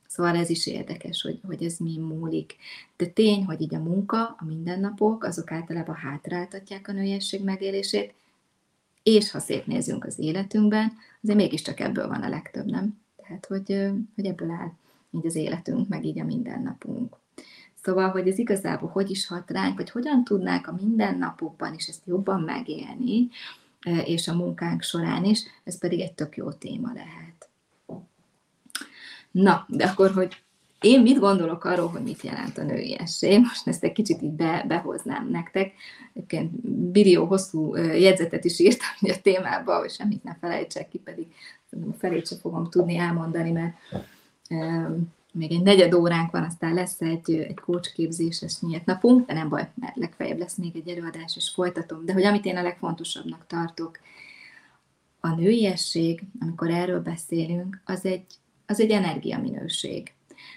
Szóval ez is érdekes, hogy, hogy ez mi múlik. De tény, hogy így a munka, a mindennapok, azok általában hátráltatják a nőiesség megélését, és ha szép nézünk az életünkben, azért mégiscsak ebből van a legtöbb, nem? Tehát, hogy, hogy ebből áll így az életünk, meg így a mindennapunk. Szóval, hogy ez igazából hogy is hat ránk, vagy hogyan tudnák a mindennapokban is ezt jobban megélni, és a munkánk során is, ez pedig egy tök jó téma lehet. Na, de akkor, hogy én mit gondolok arról, hogy mit jelent a nőiesség? Most ezt egy kicsit így be, behoznám nektek. Egyébként Birió hosszú jegyzetet is írtam (laughs) a témába, hogy semmit ne felejtsek ki, pedig a felét sem fogom tudni elmondani, mert még egy negyed óránk van, aztán lesz egy, egy kócsképzéses nyílt napunk, de nem baj, mert legfeljebb lesz még egy előadás, és folytatom. De hogy amit én a legfontosabbnak tartok, a nőiesség, amikor erről beszélünk, az egy, az egy energiaminőség.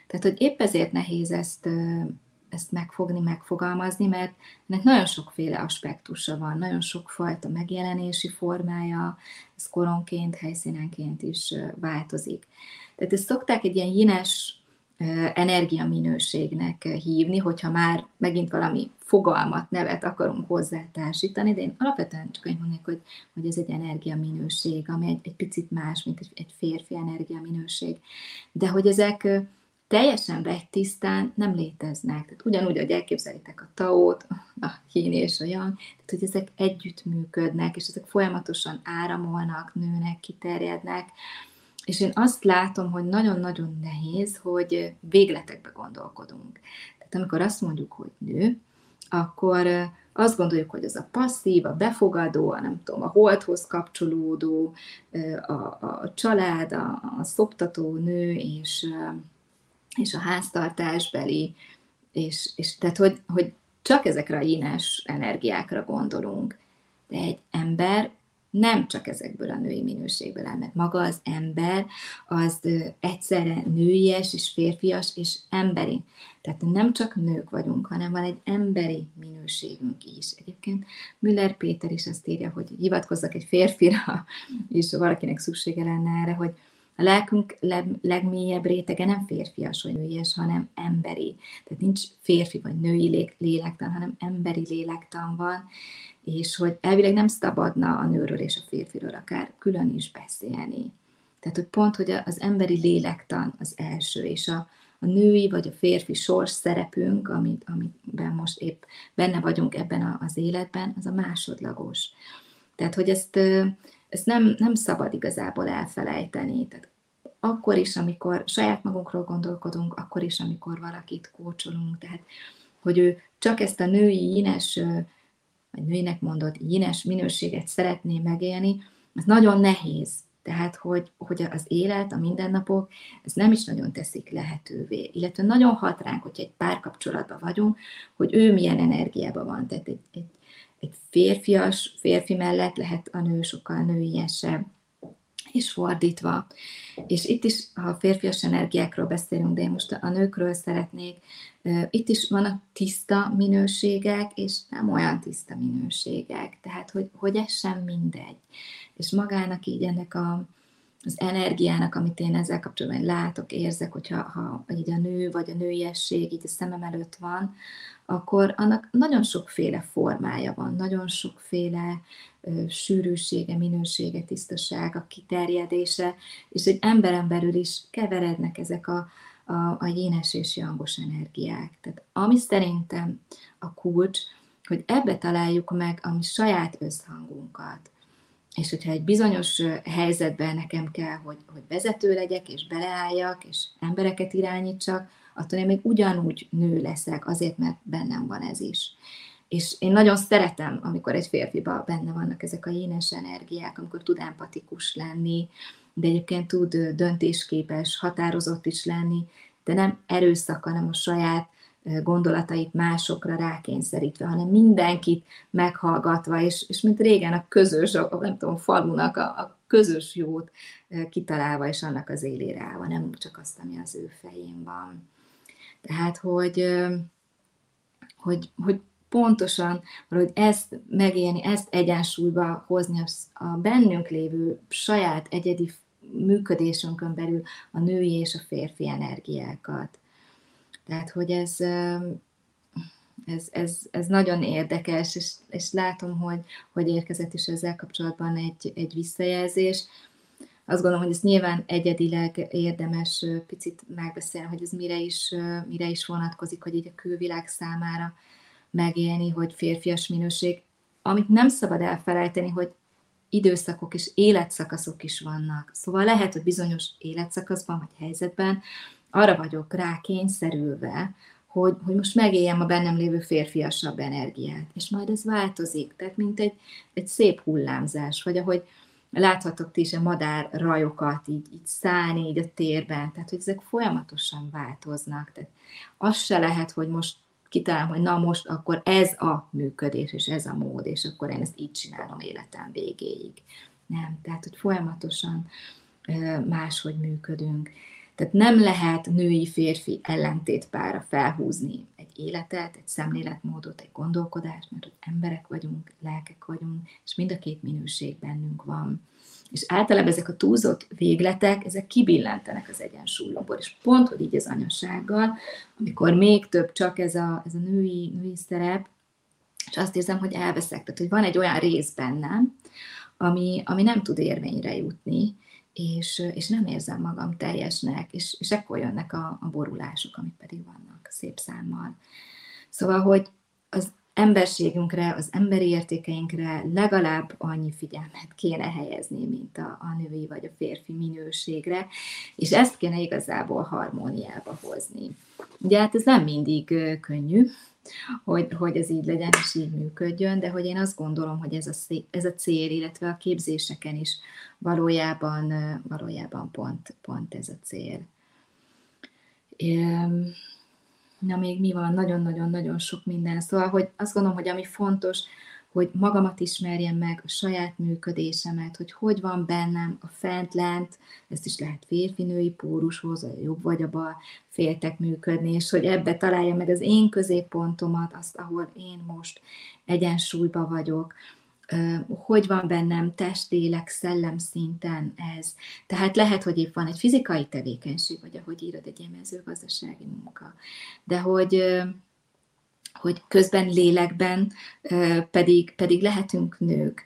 Tehát, hogy épp ezért nehéz ezt, ezt megfogni, megfogalmazni, mert ennek nagyon sokféle aspektusa van, nagyon sokfajta megjelenési formája, ez koronként, helyszínenként is változik. Tehát ezt szokták egy ilyen jines energiaminőségnek hívni, hogyha már megint valami fogalmat, nevet akarunk hozzá társítani, de én alapvetően csak úgy mondjuk, hogy, hogy ez egy energiaminőség, ami egy, egy picit más, mint egy, egy férfi energiaminőség. De hogy ezek teljesen tisztán nem léteznek. Tehát ugyanúgy, hogy elképzelitek a taót, a hín és a yang, tehát hogy ezek együtt működnek, és ezek folyamatosan áramolnak, nőnek, kiterjednek, és én azt látom, hogy nagyon-nagyon nehéz, hogy végletekbe gondolkodunk. Tehát amikor azt mondjuk, hogy nő, akkor azt gondoljuk, hogy az a passzív, a befogadó, a nem tudom, a holdhoz kapcsolódó, a, a család, a, a szoptató nő és, és a háztartásbeli, és, és tehát, hogy, hogy csak ezekre a ínás energiákra gondolunk. De egy ember nem csak ezekből a női minőségből áll, mert maga az ember az egyszerre nőies és férfias és emberi. Tehát nem csak nők vagyunk, hanem van egy emberi minőségünk is. Egyébként Müller Péter is azt írja, hogy hivatkozzak egy férfira, (laughs) és valakinek szüksége lenne erre, hogy a lelkünk leg, legmélyebb rétege nem férfias vagy nőies, hanem emberi. Tehát nincs férfi vagy női lélektan, hanem emberi lélektan van, és hogy elvileg nem szabadna a nőről és a férfiről akár külön is beszélni. Tehát, hogy pont, hogy az emberi lélektan az első, és a, a női vagy a férfi sors szerepünk, amit, amiben most épp benne vagyunk ebben az életben, az a másodlagos. Tehát, hogy ezt, ezt nem, nem szabad igazából elfelejteni. Tehát akkor is, amikor saját magunkról gondolkodunk, akkor is, amikor valakit kócsolunk. Tehát hogy ő csak ezt a női ínes, vagy nőinek mondott ínes minőséget szeretné megélni, az nagyon nehéz. Tehát, hogy, hogy az élet, a mindennapok, ez nem is nagyon teszik lehetővé. Illetve nagyon hat ránk, hogyha egy párkapcsolatban vagyunk, hogy ő milyen energiában van. Tehát egy, egy, egy férfias, férfi mellett lehet a nő sokkal nőiesebb, és fordítva. És itt is, ha férfias energiákról beszélünk, de én most a nőkről szeretnék, itt is vannak tiszta minőségek, és nem olyan tiszta minőségek. Tehát, hogy, hogy ez sem mindegy. És magának így ennek a, az energiának, amit én ezzel kapcsolatban látok, érzek, hogyha ha így a nő vagy a nőiesség így a szemem előtt van, akkor annak nagyon sokféle formája van, nagyon sokféle ö, sűrűsége, minősége, tisztasága, kiterjedése, és egy emberen belül is keverednek ezek a, a, a jénes és jangos energiák. Tehát ami szerintem a kulcs, hogy ebbe találjuk meg a mi saját összhangunkat. És hogyha egy bizonyos helyzetben nekem kell, hogy, hogy vezető legyek, és beleálljak, és embereket irányítsak, attól én még ugyanúgy nő leszek, azért, mert bennem van ez is. És én nagyon szeretem, amikor egy férfiba benne vannak ezek a jénes energiák, amikor tud empatikus lenni, de egyébként tud döntésképes, határozott is lenni, de nem erőszak, hanem a saját gondolatait másokra rákényszerítve, hanem mindenkit meghallgatva, és, és mint régen a közös, a, nem tudom, falunak a, a közös jót kitalálva, és annak az élére állva, nem csak azt, ami az ő fején van. Tehát, hogy, hogy, hogy pontosan, hogy ezt megélni, ezt egyensúlyba hozni a bennünk lévő saját egyedi működésünkön belül a női és a férfi energiákat. Tehát, hogy ez, ez, ez, ez nagyon érdekes, és, és látom, hogy, hogy érkezett is ezzel kapcsolatban egy, egy visszajelzés. Azt gondolom, hogy ez nyilván egyedileg érdemes picit megbeszélni, hogy ez mire is, mire is vonatkozik, hogy így a külvilág számára megélni, hogy férfias minőség. Amit nem szabad elfelejteni, hogy időszakok és életszakaszok is vannak. Szóval lehet, hogy bizonyos életszakaszban vagy helyzetben arra vagyok rá kényszerülve, hogy, hogy most megéljem a bennem lévő férfiasabb energiát. És majd ez változik. Tehát mint egy, egy szép hullámzás, vagy ahogy láthatok ti is a madár rajokat így, így szállni így a térben, tehát hogy ezek folyamatosan változnak. Tehát az se lehet, hogy most kitalálom, hogy na most akkor ez a működés, és ez a mód, és akkor én ezt így csinálom életem végéig. Nem, tehát hogy folyamatosan máshogy működünk. Tehát nem lehet női-férfi ellentétpára felhúzni életet, egy szemléletmódot, egy gondolkodást, mert hogy emberek vagyunk, lelkek vagyunk, és mind a két minőség bennünk van. És általában ezek a túlzott végletek, ezek kibillentenek az egyensúlyokból. És pont, hogy így az anyasággal, amikor még több csak ez a, ez a női, női szerep, és azt érzem, hogy elveszek. Tehát, hogy van egy olyan rész bennem, ami, ami nem tud érvényre jutni, és, és nem érzem magam teljesnek, és, és ekkor jönnek a, a borulások, amik pedig vannak szép számmal. Szóval, hogy az emberségünkre, az emberi értékeinkre legalább annyi figyelmet kéne helyezni, mint a, a női vagy a férfi minőségre, és ezt kéne igazából harmóniába hozni. Ugye hát ez nem mindig könnyű, hogy, hogy ez így legyen és így működjön, de hogy én azt gondolom, hogy ez a, ez a cél, illetve a képzéseken is valójában, valójában pont, pont ez a cél. Na még mi van? Nagyon-nagyon-nagyon sok minden. Szóval, hogy azt gondolom, hogy ami fontos, hogy magamat ismerjem meg, a saját működésemet, hogy hogy van bennem a fent-lent, ezt is lehet férfi-női pórushoz, a jobb vagy a bal féltek működni, és hogy ebbe találja meg az én középpontomat, azt, ahol én most egyensúlyba vagyok, hogy van bennem test, lélek, szellem szinten ez. Tehát lehet, hogy épp van egy fizikai tevékenység, vagy ahogy írod, egy mezőgazdasági munka, de hogy, hogy közben lélekben pedig, pedig lehetünk nők,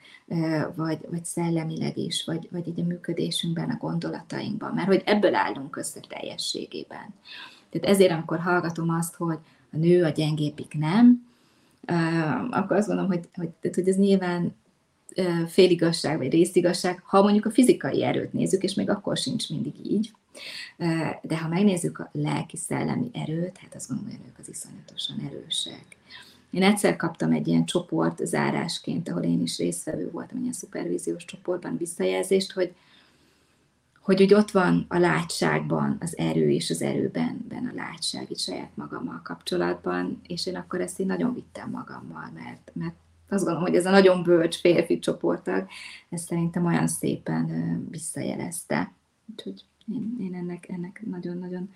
vagy, vagy szellemileg is, vagy, vagy egy a működésünkben, a gondolatainkban, mert hogy ebből állunk össze teljességében. Tehát ezért, amikor hallgatom azt, hogy a nő a gyengébbik nem, akkor azt gondolom, hogy, hogy, tehát, hogy ez nyilván féligasság vagy részigasság, ha mondjuk a fizikai erőt nézzük, és még akkor sincs mindig így. De ha megnézzük a lelki-szellemi erőt, hát azt gondolom, hogy ők az iszonyatosan erősek. Én egyszer kaptam egy ilyen csoport zárásként, ahol én is résztvevő voltam, egy ilyen szupervíziós csoportban visszajelzést, hogy, hogy úgy ott van a látságban az erő és az erőben ben a látság itt saját magammal kapcsolatban, és én akkor ezt én nagyon vittem magammal, mert, mert azt gondolom, hogy ez a nagyon bölcs férfi csoporttag, ezt szerintem olyan szépen visszajelezte. Úgyhogy én, én ennek, ennek nagyon-nagyon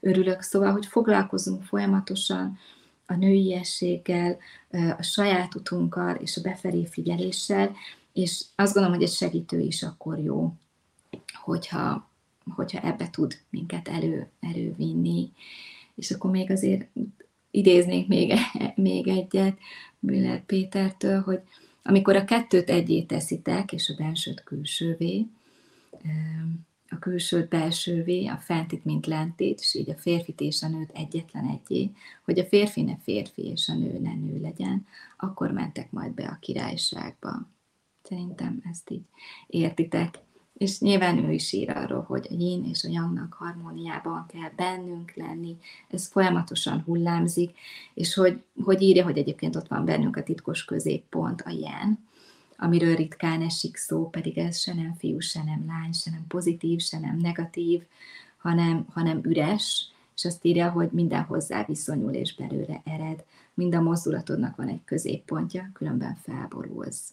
örülök. Szóval, hogy foglalkozunk folyamatosan a nőiességgel, a saját utunkkal és a befelé figyeléssel, és azt gondolom, hogy egy segítő is akkor jó, hogyha, hogyha ebbe tud minket elő, elővinni. És akkor még azért idéznék még, (laughs) még egyet Müller Pétertől, hogy amikor a kettőt egyé teszitek, és a bensőt külsővé, a külsőt belsővé, a fentit, mint lentét, és így a férfit és a nőt egyetlen egyé, hogy a férfi ne férfi és a nő ne nő legyen, akkor mentek majd be a királyságba. Szerintem ezt így értitek. És nyilván ő is ír arról, hogy a yin és a yangnak harmóniában kell bennünk lenni, ez folyamatosan hullámzik, és hogy, hogy írja, hogy egyébként ott van bennünk a titkos középpont, a yen, amiről ritkán esik szó, pedig ez se nem fiú, se nem lány, se nem pozitív, se nem negatív, hanem, hanem üres, és azt írja, hogy minden hozzá viszonyul és belőle ered. Mind a mozdulatodnak van egy középpontja, különben felborulsz.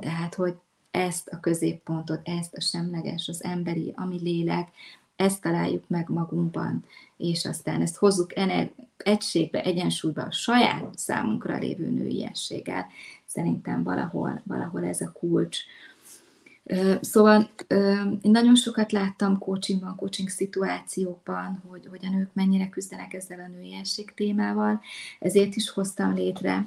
Tehát, hogy ezt a középpontot, ezt a semleges, az emberi, ami lélek, ezt találjuk meg magunkban, és aztán ezt hozzuk ener- egységbe, egyensúlyba a saját számunkra lévő nőiességgel. Szerintem valahol, valahol ez a kulcs. Szóval én nagyon sokat láttam coachingban, coaching szituációkban, hogy, hogy a nők mennyire küzdenek ezzel a nőiesség témával, ezért is hoztam létre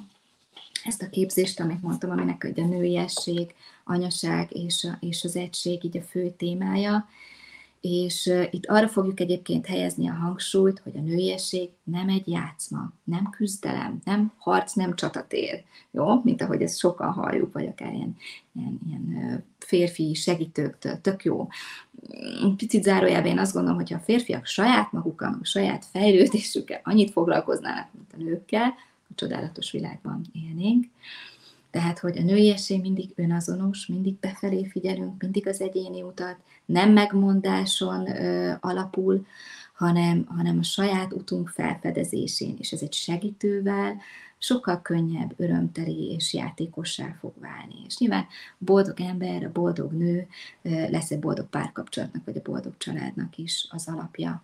ezt a képzést, amit mondtam, aminek a nőiesség, anyaság és, a, és az egység így a fő témája, és itt arra fogjuk egyébként helyezni a hangsúlyt, hogy a nőiesség nem egy játszma, nem küzdelem, nem harc, nem csatatér. Jó? Mint ahogy ezt sokan halljuk, vagy akár ilyen, ilyen, ilyen férfi segítőktől. Tök jó. Picit zárójában én azt gondolom, hogy a férfiak saját magukkal, saját fejlődésükkel annyit foglalkoznának, mint a nőkkel, csodálatos világban élnénk. Tehát, hogy a nőiesség mindig önazonos, mindig befelé figyelünk, mindig az egyéni utat, nem megmondáson ö, alapul, hanem, hanem a saját utunk felfedezésén, és ez egy segítővel sokkal könnyebb, örömteli és játékossá fog válni. És nyilván boldog ember, a boldog nő lesz egy boldog párkapcsolatnak, vagy a boldog családnak is az alapja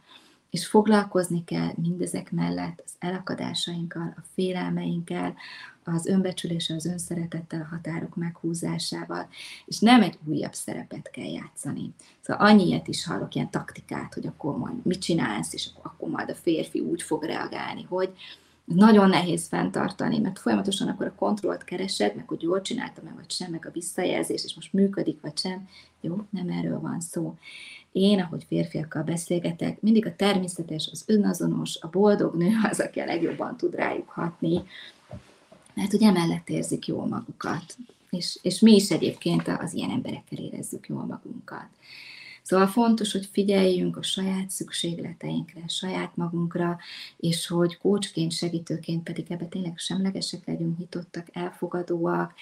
és foglalkozni kell mindezek mellett az elakadásainkkal, a félelmeinkkel, az önbecsüléssel, az önszeretettel, a határok meghúzásával, és nem egy újabb szerepet kell játszani. Szóval annyi is hallok, ilyen taktikát, hogy akkor majd mit csinálsz, és akkor majd a férfi úgy fog reagálni, hogy nagyon nehéz fenntartani, mert folyamatosan akkor a kontrollt keresed, meg hogy jól csináltam meg vagy sem, meg a visszajelzés, és most működik, vagy sem. Jó, nem erről van szó. Én, ahogy férfiakkal beszélgetek, mindig a természetes, az önazonos, a boldog nő az, aki a legjobban tud rájuk hatni, mert hogy emellett érzik jól magukat. És, és mi is egyébként az ilyen emberekkel érezzük jól magunkat. Szóval fontos, hogy figyeljünk a saját szükségleteinkre, saját magunkra, és hogy kócsként, segítőként pedig ebbe tényleg semlegesek legyünk, nyitottak, elfogadóak,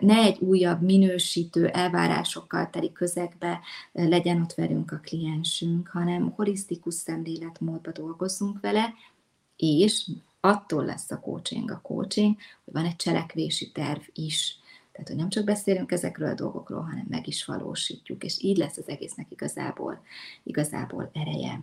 ne egy újabb minősítő elvárásokkal teli közegbe legyen ott velünk a kliensünk, hanem holisztikus szemléletmódba dolgozzunk vele, és attól lesz a coaching a coaching, hogy van egy cselekvési terv is. Tehát, hogy nem csak beszélünk ezekről a dolgokról, hanem meg is valósítjuk, és így lesz az egésznek igazából, igazából ereje.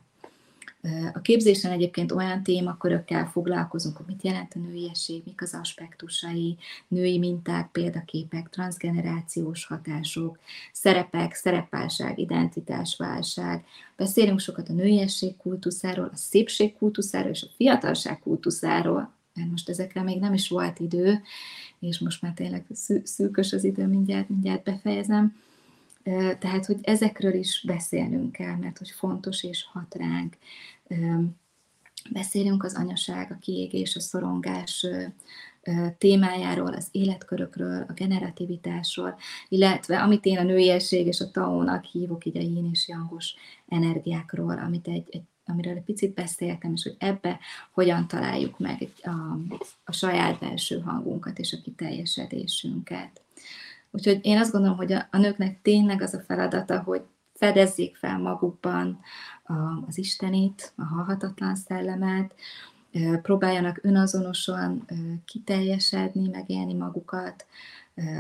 A képzésen egyébként olyan témakörökkel foglalkozunk, hogy mit jelent a nőiesség, mik az aspektusai, női minták, példaképek, transgenerációs hatások, szerepek, szerepválság, identitásválság. Beszélünk sokat a nőiesség kultuszáról, a szépség kultuszáról és a fiatalság kultuszáról, mert most ezekre még nem is volt idő, és most már tényleg szűkös az idő, mindjárt, mindjárt befejezem. Tehát, hogy ezekről is beszélnünk kell, mert hogy fontos és hat ránk. Beszélünk az anyaság, a kiégés, a szorongás témájáról, az életkörökről, a generativitásról, illetve amit én a nőiesség és a taónak hívok, így a yin és yangos energiákról, amit egy, egy amiről egy picit beszéltem, és hogy ebbe hogyan találjuk meg a, a saját belső hangunkat és a kiteljesedésünket. Úgyhogy én azt gondolom, hogy a, a nőknek tényleg az a feladata, hogy fedezzék fel magukban a, az Istenit, a halhatatlan szellemet, próbáljanak önazonosan kiteljesedni, megélni magukat,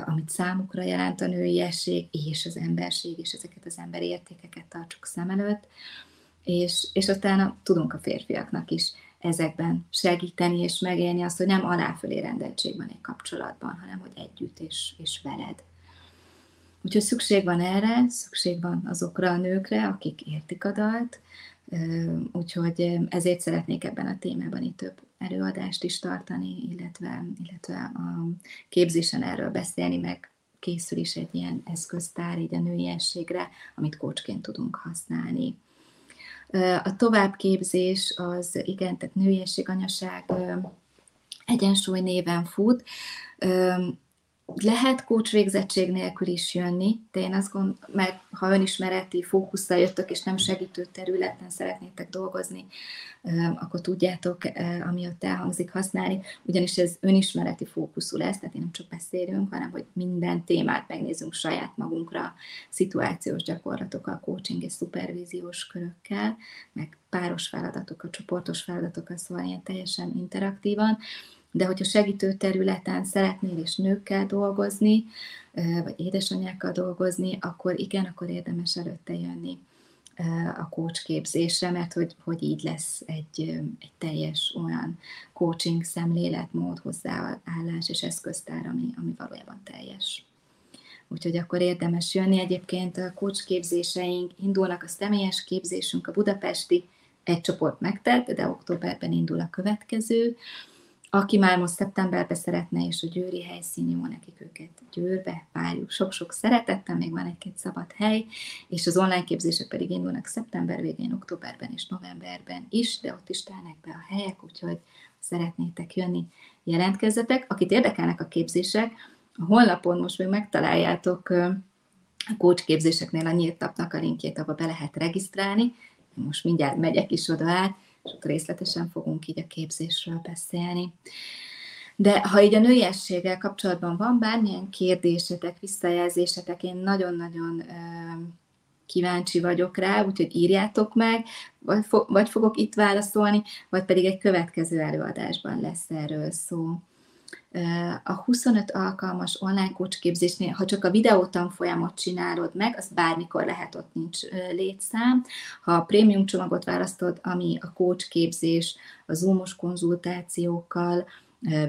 amit számukra jelent a nőiesség és az emberség, és ezeket az emberi értékeket tartsuk szem előtt, és, és aztán tudunk a férfiaknak is ezekben segíteni és megélni azt, hogy nem aláfölé rendeltség van egy kapcsolatban, hanem hogy együtt és, és veled. Úgyhogy szükség van erre, szükség van azokra a nőkre, akik értik a dalt, úgyhogy ezért szeretnék ebben a témában itt több előadást is tartani, illetve, illetve a képzésen erről beszélni, meg készül is egy ilyen eszköztár így a nőiességre, amit kócsként tudunk használni. A továbbképzés az, igen, tehát nőiesség, anyaság egyensúly néven fut. Lehet coach végzettség nélkül is jönni, de én azt gondolom, mert ha önismereti fókusszal jöttök, és nem segítő területen szeretnétek dolgozni, akkor tudjátok, ami ott elhangzik használni, ugyanis ez önismereti fókuszú lesz, tehát én nem csak beszélünk, hanem hogy minden témát megnézzünk saját magunkra, szituációs gyakorlatokkal, coaching és szupervíziós körökkel, meg páros feladatokkal, csoportos feladatokkal, szóval ilyen teljesen interaktívan, de hogyha segítő területen szeretnél is nőkkel dolgozni, vagy édesanyákkal dolgozni, akkor igen, akkor érdemes előtte jönni a coach képzésre, mert hogy, hogy így lesz egy, egy teljes olyan coaching szemléletmód, hozzáállás és eszköztár, ami, ami valójában teljes. Úgyhogy akkor érdemes jönni. Egyébként a coach képzéseink indulnak, a személyes képzésünk, a budapesti egy csoport megtelt, de októberben indul a következő. Aki már most szeptemberben szeretne, és a győri helyszín jó nekik őket győrbe, várjuk sok-sok szeretettel, még van egy-két szabad hely, és az online képzések pedig indulnak szeptember végén, októberben és novemberben is, de ott is telnek be a helyek, úgyhogy szeretnétek jönni, jelentkezzetek. Akit érdekelnek a képzések, a honlapon most még megtaláljátok a coach képzéseknél a nyílt tapnak a linkjét, abba be lehet regisztrálni. Most mindjárt megyek is oda át, és részletesen fogunk így a képzésről beszélni. De ha így a nőiességgel kapcsolatban van bármilyen kérdésetek, visszajelzésetek, én nagyon-nagyon kíváncsi vagyok rá, úgyhogy írjátok meg, vagy, vagy fogok itt válaszolni, vagy pedig egy következő előadásban lesz erről szó. A 25 alkalmas online coach képzésnél, ha csak a videótanfolyamot csinálod meg, az bármikor lehet, ott nincs létszám. Ha a prémium csomagot választod, ami a coach képzés, a zoomos konzultációkkal,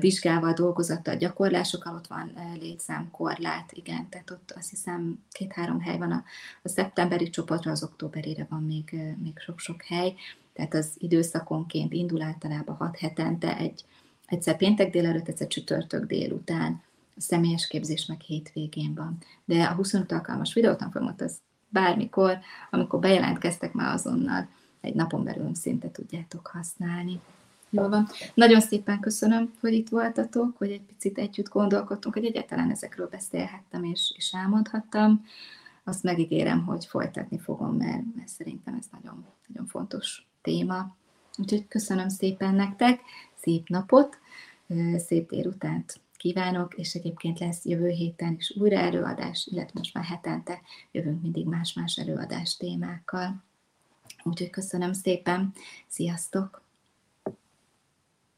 vizsgával, dolgozattal, gyakorlásokkal, ott van létszámkorlát, igen, tehát ott azt hiszem két-három hely van a, a szeptemberi csoportra, az októberére van még, még sok-sok hely, tehát az időszakonként indul általában hat hetente egy egyszer péntek délelőtt, egyszer csütörtök délután, a személyes képzés meg hétvégén van. De a 25 alkalmas videótanfolyamot az bármikor, amikor bejelentkeztek már azonnal, egy napon belül szinte tudjátok használni. Jó van. Nagyon szépen köszönöm, hogy itt voltatok, hogy egy picit együtt gondolkodtunk, hogy egyáltalán ezekről beszélhettem és, és elmondhattam. Azt megígérem, hogy folytatni fogom, mert, mert szerintem ez nagyon, nagyon fontos téma. Úgyhogy köszönöm szépen nektek, szép napot, szép délutánt kívánok, és egyébként lesz jövő héten is újra előadás, illetve most már hetente jövünk mindig más-más előadás témákkal. Úgyhogy köszönöm szépen, sziasztok!